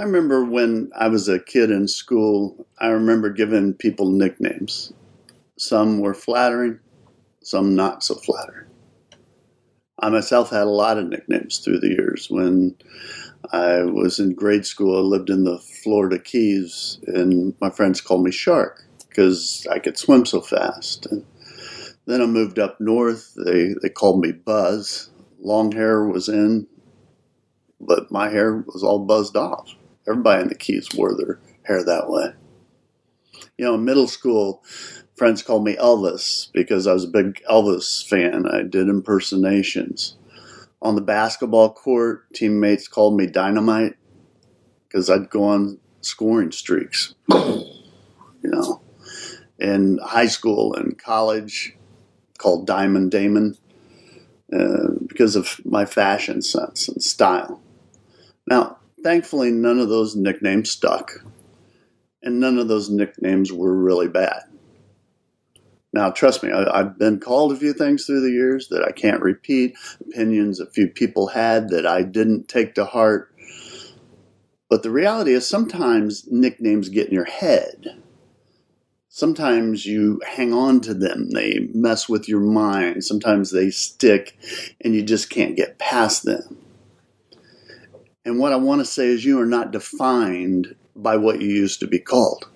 I remember when I was a kid in school, I remember giving people nicknames. Some were flattering, some not so flattering. I myself had a lot of nicknames through the years. When I was in grade school, I lived in the Florida Keys, and my friends called me Shark because I could swim so fast. And then I moved up north. They, they called me Buzz. Long hair was in, but my hair was all buzzed off. Everybody in the Keys wore their hair that way. You know, in middle school, friends called me Elvis because I was a big Elvis fan. I did impersonations. On the basketball court, teammates called me Dynamite because I'd go on scoring streaks. you know, in high school and college, called Diamond Damon uh, because of my fashion sense and style. Now, thankfully, none of those nicknames stuck, and none of those nicknames were really bad. Now, trust me, I, have been called a few things through the years that I can't repeat, opinions a few people had that I didn't take to heart. But the reality is, sometimes nicknames get in your head. Sometimes you hang on to them, they mess with your mind. Sometimes they stick and you just can't get past them. And what I want to say is, you are not defined by what you used to be called.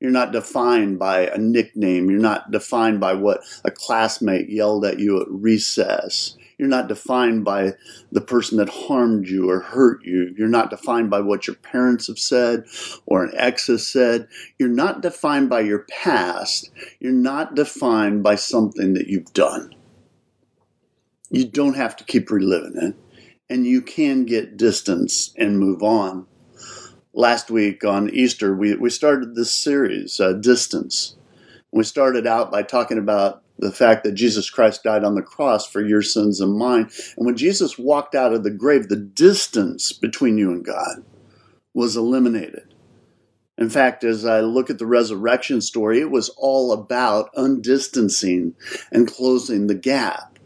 You're not defined by a nickname. You're not defined by what a classmate yelled at you at recess. You're not defined by the person that harmed you or hurt you. You're not defined by what your parents have said or an ex has said. You're not defined by your past. You're not defined by something that you've done. You don't have to keep reliving it, and you can get distance and move on last week on Easter, we, we started this series, uh, Distance. We started out by talking about the fact that Jesus Christ died on the cross for your sins and mine. And when Jesus walked out of the grave, the distance between you and God was eliminated. In fact, as I look at the resurrection story, it was all about undistancing and closing the gap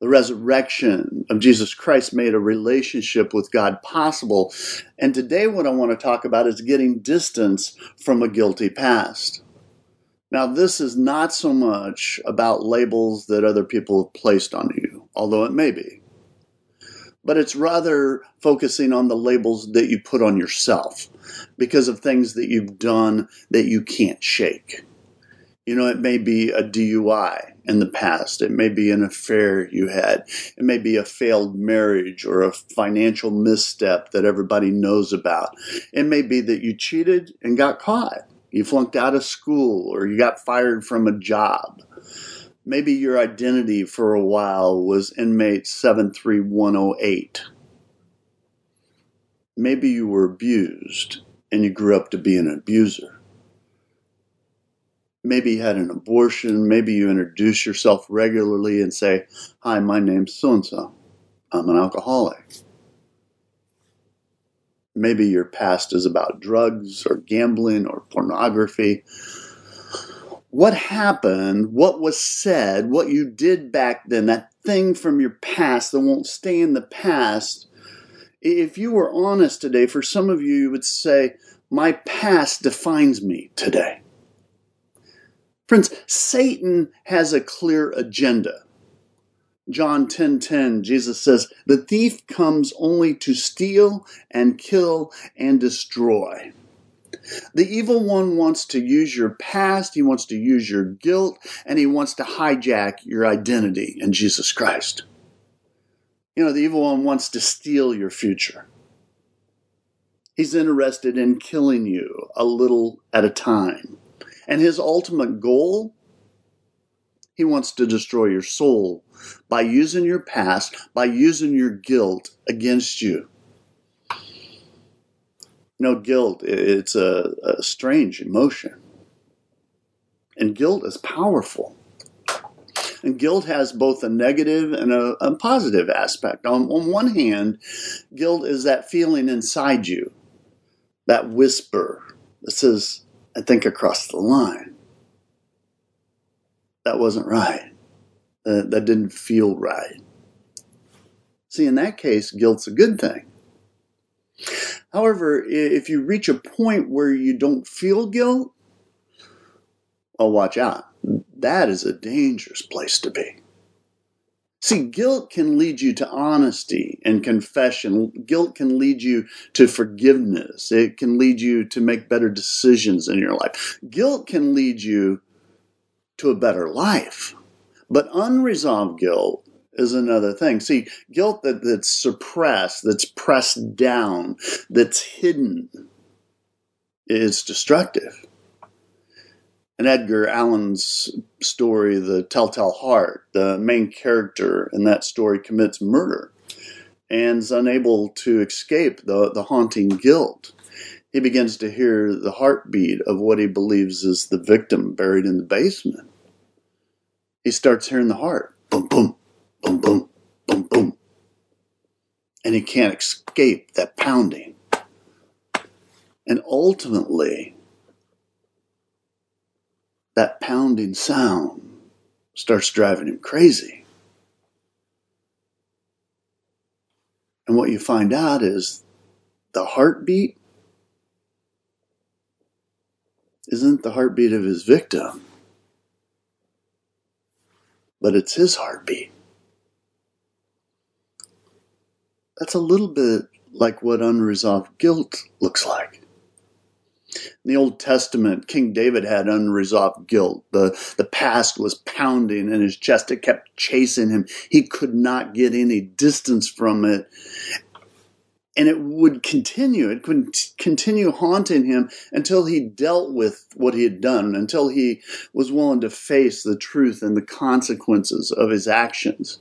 the resurrection of Jesus Christ made a relationship with God possible. And today, what I want to talk about is getting distance from a guilty past. Now, this is not so much about labels that other people have placed on you, although it may be, but it's rather focusing on the labels that you put on yourself because of things that you've done that you can't shake. You know, it may be a DUI in the past. It may be an affair you had. It may be a failed marriage or a financial misstep that everybody knows about. It may be that you cheated and got caught. You flunked out of school or you got fired from a job. Maybe your identity for a while was inmate 73108. Maybe you were abused and you grew up to be an abuser maybe you had an abortion, maybe you introduce yourself regularly and say, Hi, my name's so and so. I'm an alcoholic. Maybe your past is about drugs or gambling or pornography. What happened, what was said, what you did back then, that thing from your past that won't stay in the past, if you were honest today, for some of you, you would say, My past defines me today. Friends, Satan has a clear agenda. John 10:10 10, 10, Jesus says, "The thief comes only to steal and kill and destroy." The evil one wants to use your past, he wants to use your guilt, and he wants to hijack your identity in Jesus Christ. You know, the evil one wants to steal your future. He's interested in killing you a little at a time. And his ultimate goal, he wants to destroy your soul by using your past, by using your guilt against you. No guilt, it's a, a strange emotion. And guilt is powerful. And guilt has both a negative and a, a positive aspect. On, on one hand, guilt is that feeling inside you, that whisper that says, I think, across the line. That wasn't right. Uh, that didn't feel right. See, in that case, guilt's a good thing. However, if you reach a point where you don't feel guilt, oh, watch out. That is a dangerous place to be. See, guilt can lead you to honesty and confession. Guilt can lead you to forgiveness. It can lead you to make better decisions in your life. Guilt can lead you to a better life. But unresolved guilt is another thing. See, guilt that, that's suppressed, that's pressed down, that's hidden is destructive. In Edgar Allan's story, The Telltale Heart, the main character in that story commits murder and is unable to escape the, the haunting guilt. He begins to hear the heartbeat of what he believes is the victim buried in the basement. He starts hearing the heart boom, boom, boom, boom, boom, boom. And he can't escape that pounding. And ultimately, that pounding sound starts driving him crazy. And what you find out is the heartbeat isn't the heartbeat of his victim, but it's his heartbeat. That's a little bit like what unresolved guilt looks like. In the Old Testament, King David had unresolved guilt. The, the past was pounding in his chest. It kept chasing him. He could not get any distance from it. And it would continue. It would continue haunting him until he dealt with what he had done, until he was willing to face the truth and the consequences of his actions.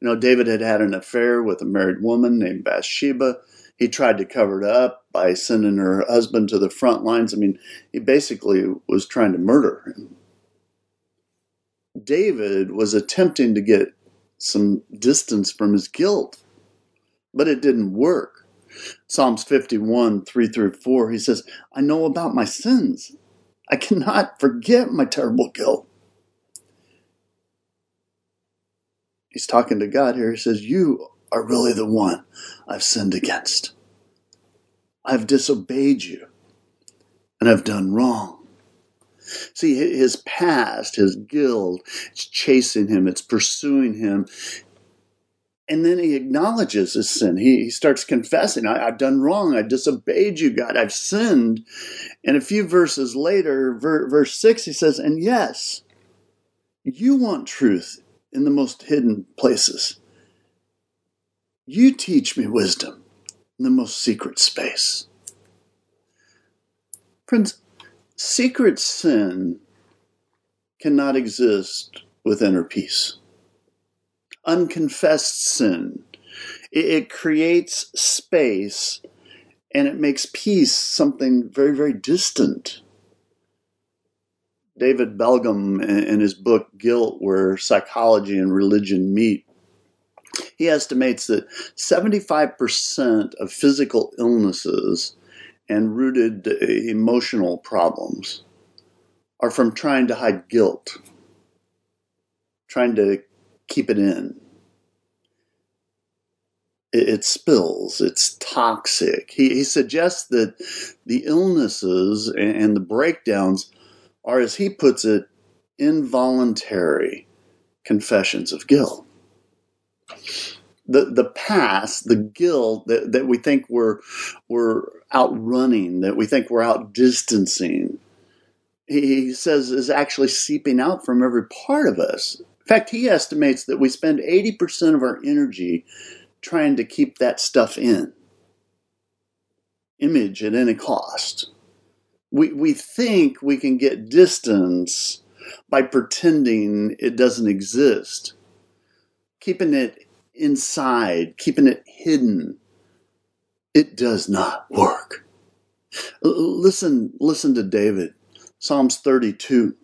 You know, David had had an affair with a married woman named Bathsheba. He tried to cover it up by sending her husband to the front lines. I mean, he basically was trying to murder him. David was attempting to get some distance from his guilt, but it didn't work. Psalms 51, 3 through 4, he says, I know about my sins. I cannot forget my terrible guilt. He's talking to God here. He says, You are really the one I've sinned against. I've disobeyed you and I've done wrong. See, his past, his guilt, it's chasing him, it's pursuing him. And then he acknowledges his sin. He, he starts confessing, I, have done wrong. I disobeyed you, God. I've sinned. And a few verses later, ver, verse 6, he says, And yes, you want truth in the most hidden places. You teach me wisdom in the most secret space. Friends, secret sin cannot exist with inner peace. Unconfessed sin, it, creates space and it makes peace something very, very distant. David Belgum, in his book Guilt, where psychology and religion meet, he estimates that 75% of physical illnesses and rooted uh, emotional problems are from trying to hide guilt, trying to keep it in. It, spills, it's toxic. He, he suggests that the illnesses and the breakdowns are, as he puts it, involuntary confessions of guilt. The, the past, the guilt that, that we think we're, we're outrunning, that we think we're outdistancing, he says is actually seeping out from every part of us. In fact, he estimates that we spend 80% of our energy trying to keep that stuff in. Image at any cost we, we think we can get distance by pretending it doesn't exist, keeping it inside, keeping it hidden. It does not work. Listen, listen to David, Psalms 32,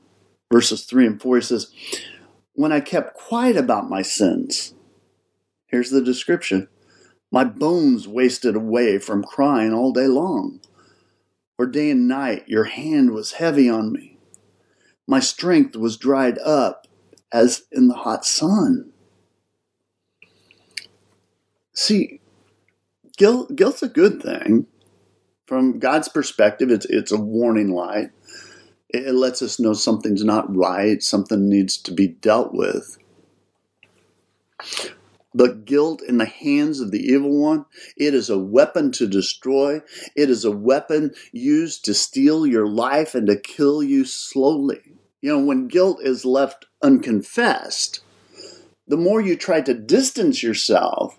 verses 3 and 4. He says, When I kept quiet about my sins, here's the description my bones wasted away from crying all day long for day and night your hand was heavy on me. My strength was dried up as in the hot sun. See, guilt, guilt's a good thing. From God's perspective, it's, it's a warning light. It, lets us know something's not right, something needs to be dealt with. But guilt in the hands of the evil one, it is a weapon to destroy. It is a weapon used to steal your life and to kill you slowly. You know, when guilt is left unconfessed, the more you try to distance yourself,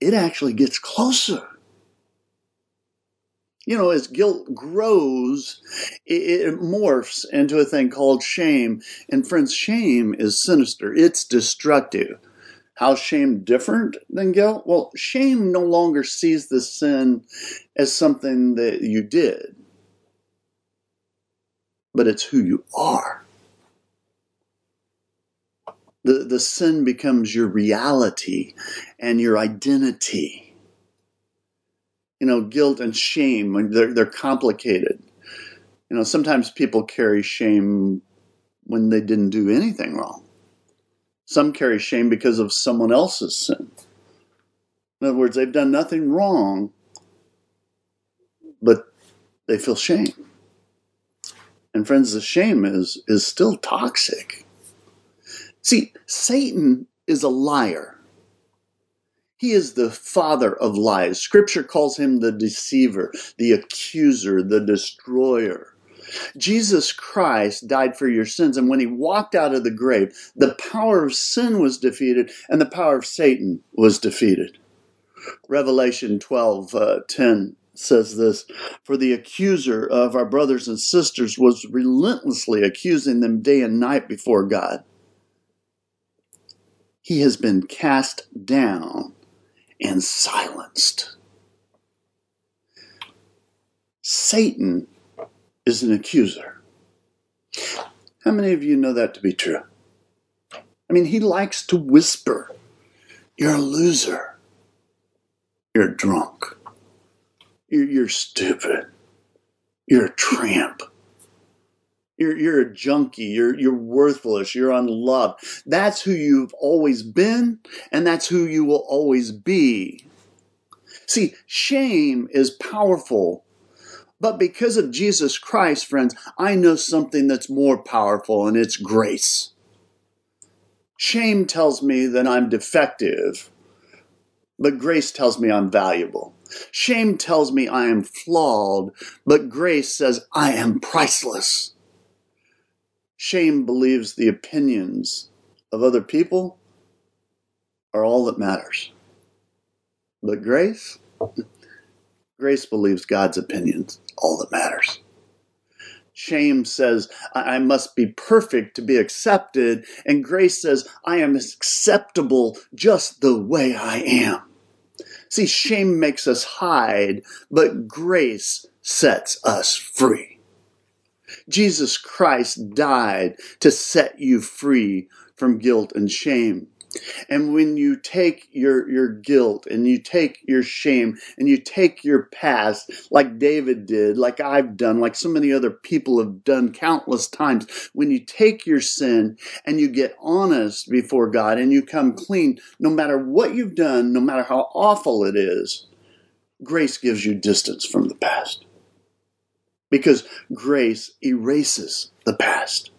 it actually gets closer. You know, as guilt grows, it, it, morphs into a thing called shame. And friends, shame is sinister, it's destructive. How's shame different than guilt? Well, shame no longer sees the sin as something that you did, but it's who you are. The, the sin becomes your reality and your identity. You know, guilt and shame, they're, they're complicated. You know, sometimes people carry shame when they didn't do anything wrong. Some carry shame because of someone else's sin. In other words, they've done nothing wrong, but they feel shame. And friends, the shame is, is still toxic. See, Satan is a liar. He is the father of lies. Scripture calls him the deceiver, the accuser, the destroyer. Jesus Christ died for your sins, and when he walked out of the grave, the power of sin was defeated and the power of Satan was defeated. Revelation 12 uh, 10 says this For the accuser of our brothers and sisters was relentlessly accusing them day and night before God he has been cast down and silenced. Satan is an accuser. How many of you know that to be true? I mean, he likes to whisper, You're a loser. You're drunk. You're, stupid. You're a tramp. You're, you're a junkie. You're, you're worthless. You're unloved. That's who you've always been, and that's who you will always be. See, shame is powerful. But because of Jesus Christ, friends, I know something that's more powerful, and it's grace. Shame tells me that I'm defective, but grace tells me I'm valuable. Shame tells me I am flawed, but grace says I am priceless. Shame believes the opinions of other people are all that matters. But grace, grace believes God's opinions all that matters. Shame says, I must be perfect to be accepted. And grace says, I am acceptable just the way I am. See, shame makes us hide, but grace sets us free. Jesus Christ died to set you free from guilt and shame. And when you take your, your guilt and you take your shame and you take your past, like David did, like I've done, like so many other people have done countless times, when you take your sin and you get honest before God and you come clean, no matter what you've done, no matter how awful it is, grace gives you distance from the past because grace erases the past.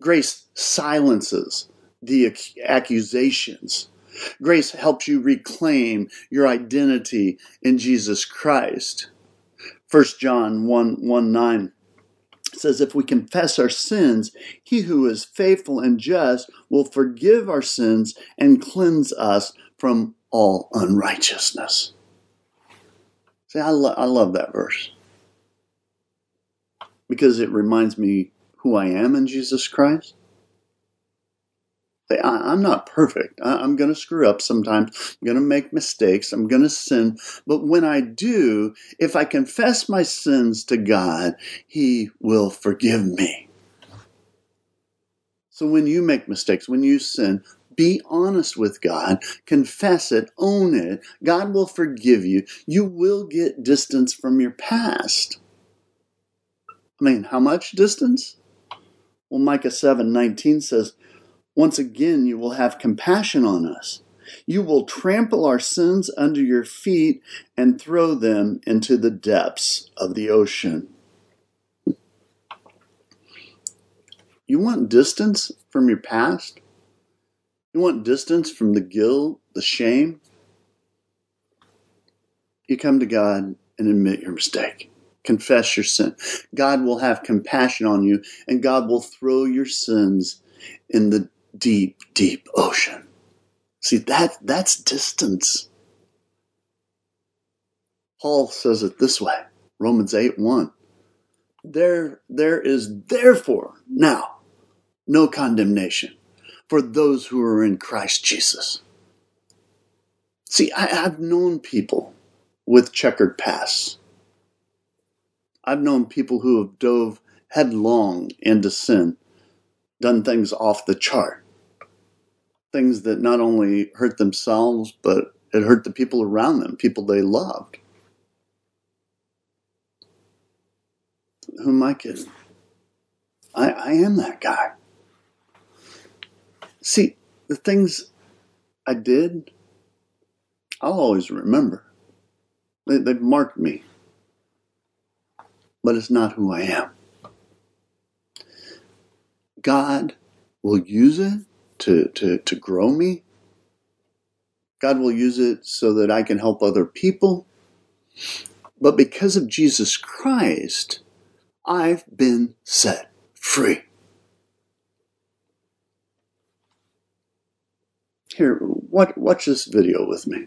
Grace silences the accusations. Grace helps you reclaim your identity in Jesus Christ. 1 John 1 1 9 says, If we confess our sins, he who is faithful and just will forgive our sins and cleanse us from all unrighteousness. See, I, lo- I love that verse because it reminds me who I am in Jesus Christ. I'm not perfect. I'm going to screw up sometimes. I'm going to make mistakes. I'm going to sin. But when I do, if I confess my sins to God, He will forgive me. So when you make mistakes, when you sin, be honest with God, confess it, own it. God will forgive you. You will get distance from your past. I mean, how much distance? Well, Micah 7 19 says, Once again you will have compassion on us, You will trample our sins under your feet and throw them into the depths of the ocean. You want distance from your past? You want distance from the guilt, the shame? You come to God and admit your mistake. Confess your sin. God will have compassion on you, and God will throw your sins in the deep, deep ocean. See, that, that's distance. Paul says it this way Romans 8 1. There, there is therefore now no condemnation for those who are in Christ Jesus. See, I, have known people with checkered pasts. I've known people who have dove headlong into sin, done things off the chart, things that not only hurt themselves, but it hurt the people around them, people they loved. Who am I kidding? I, I am that guy. See, the things I did, I'll always remember. They, they've marked me. But it's not who I am. God will use it to, to, to grow me. God will use it so that I can help other people. But because of Jesus Christ, I've been set free. Here, watch, watch this video with me.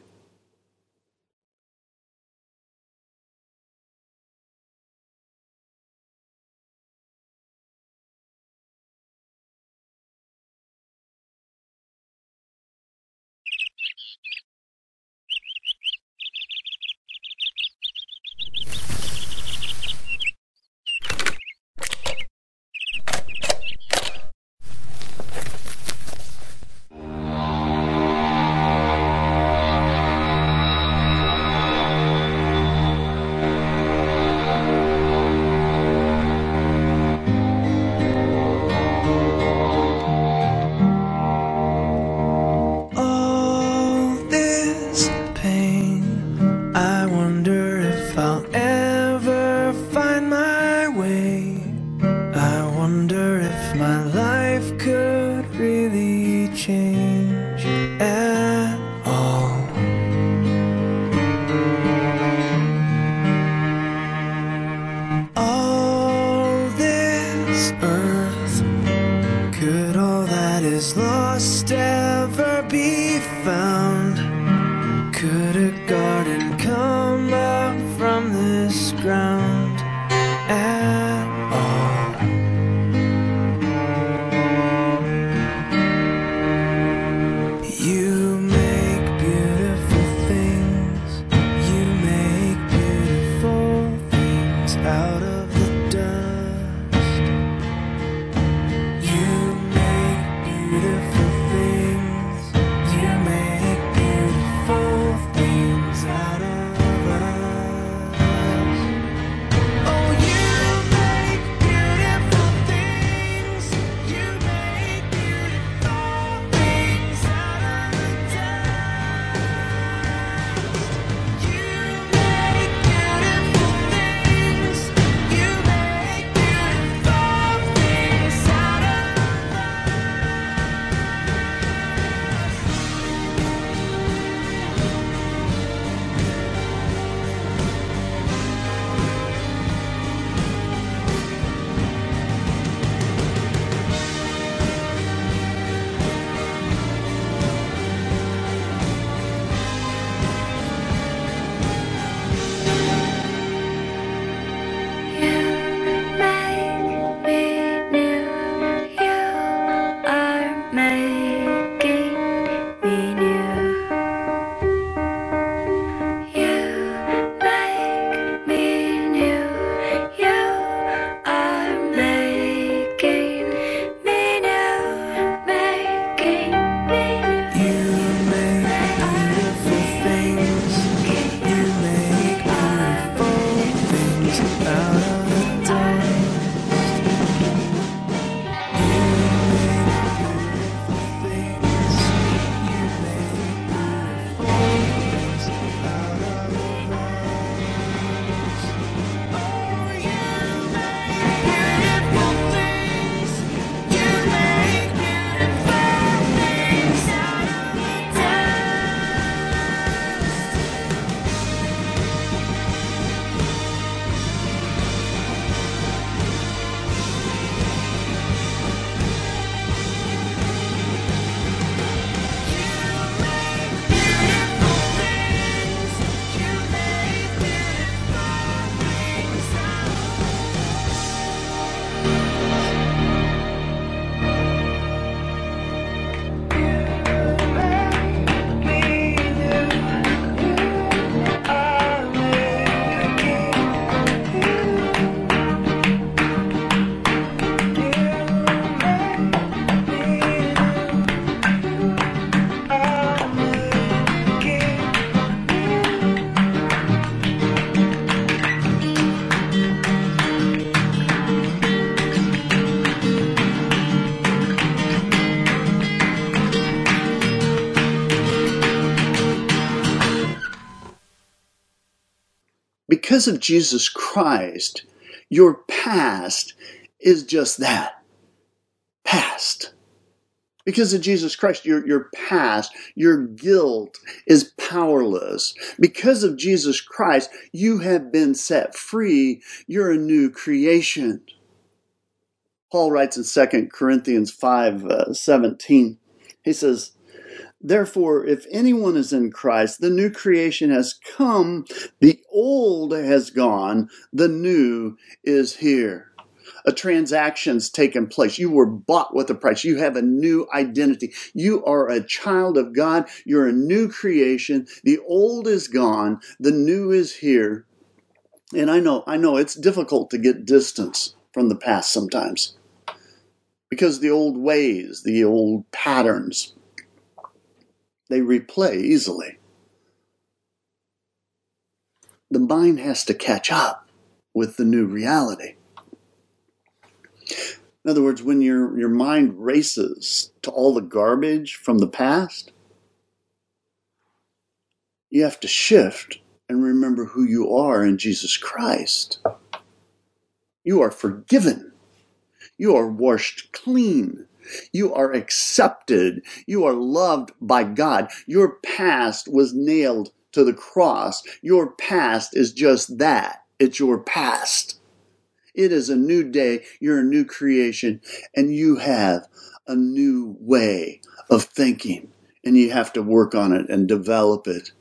Because of Jesus Christ, your past is just that past. Because of Jesus Christ, your, your past, your guilt is powerless. Because of Jesus Christ, you have been set free. You're a new creation. Paul writes in 2 Corinthians 5 uh, 17, he says, Therefore, if anyone is in Christ, the new creation has come, the old has gone, the new is here. A transaction's taken place. You were bought with a price. You have a new identity. You are a child of God. You're a new creation. The old is gone, the new is here. And I know, I know it's difficult to get distance from the past sometimes because the old ways, the old patterns, they replay easily. The mind has to catch up with the new reality. In other words, when your, your mind races to all the garbage from the past, you have to shift and remember who you are in Jesus Christ. You are forgiven. You are washed clean. You are accepted. You are loved by God. Your past was nailed to the cross. Your past is just that. It's your past. It is a new day. You're a new creation and you have a new way of thinking and you have to work on it and develop it.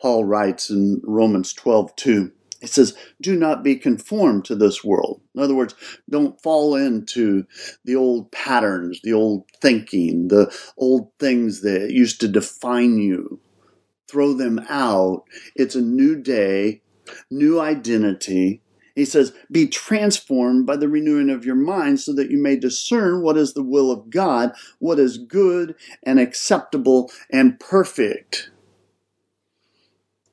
Paul writes in Romans 12, 2. It says, do not be conformed to this world. In other words, don't fall into the old patterns, the old thinking, the old things that used to define you. Throw them out. It's a new day, new identity. He says, be transformed by the renewing of your mind so that you may discern what is the will of God, what is good and acceptable and perfect.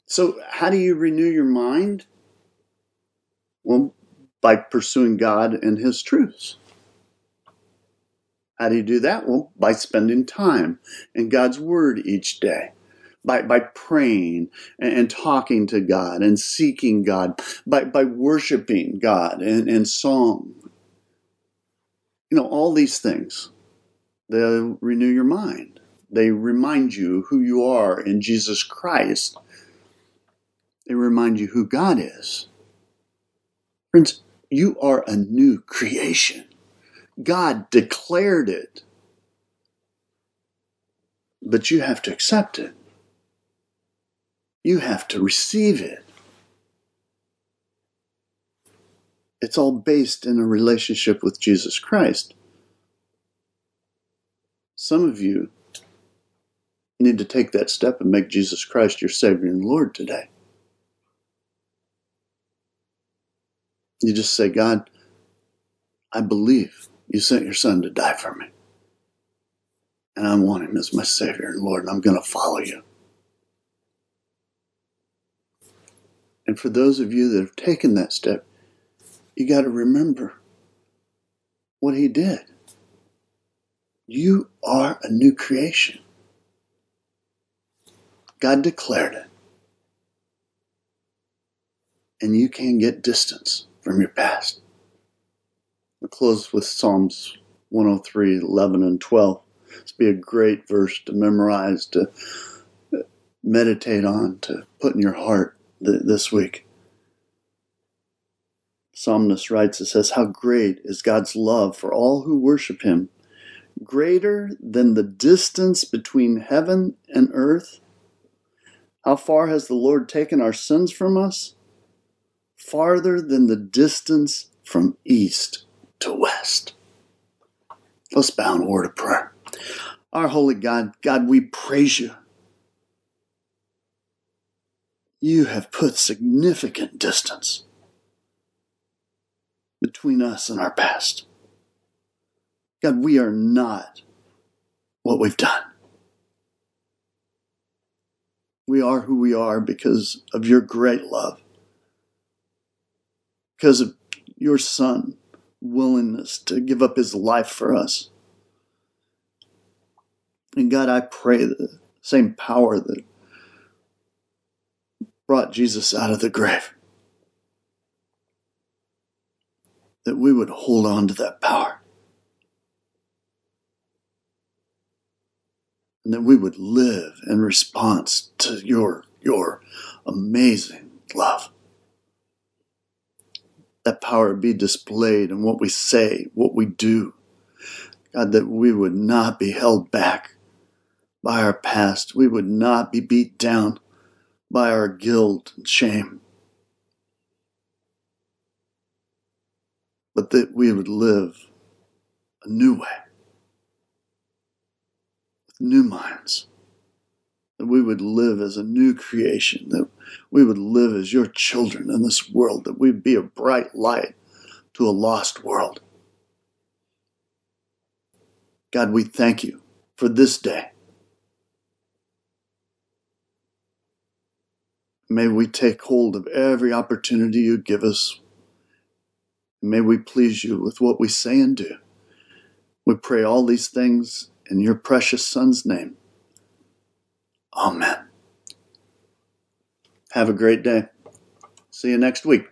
So, how do you renew your mind? Well, by pursuing God and His truths. How do you do that? Well, by spending time in God's Word each day. By, by praying and, and talking to God and seeking God, by, by worshiping God and, and song. You know, all these things, they renew your mind. They remind you who you are in Jesus Christ. They remind you who God is. Friends, you are a new creation. God declared it. But you have to accept it. You have to receive it. It's all based in a relationship with Jesus Christ. Some of you need to take that step and make Jesus Christ your Savior and Lord today. You just say, God, I believe you sent your son to die for me. And I want him as my Savior and Lord, and I'm going to follow you. And for those of you that have taken that step, you got to remember what he did. You are a new creation. God declared it. And you can get distance from your past. We'll close with Psalms 103, 11, and 12. This be a great verse to memorize, to meditate on, to put in your heart th- this week. Psalmist writes, it says, How great is God's love for all who worship him, greater than the distance between heaven and earth. How far has the Lord taken our sins from us? Farther than the distance from east to west. Let's bow in a word of prayer. Our holy God, God, we praise you. You have put significant distance between us and our past. God, we are not what we've done. We are who we are because of your great love because of your son willingness to give up his life for us. And God, I pray the same power that brought Jesus out of the grave. That we would hold on to that power. And that we would live in response to your, your amazing love. That power be displayed in what we say, what we do. God, that we would not be held back by our past. We would not be beat down by our guilt and shame. But that we would live a new way, with new minds. That we would live as a new creation, that we would live as your children in this world, that we'd be a bright light to a lost world. God, we thank you for this day. May we take hold of every opportunity you give us. May we please you with what we say and do. We pray all these things in your precious Son's name. Amen. Have a great day. See you next week.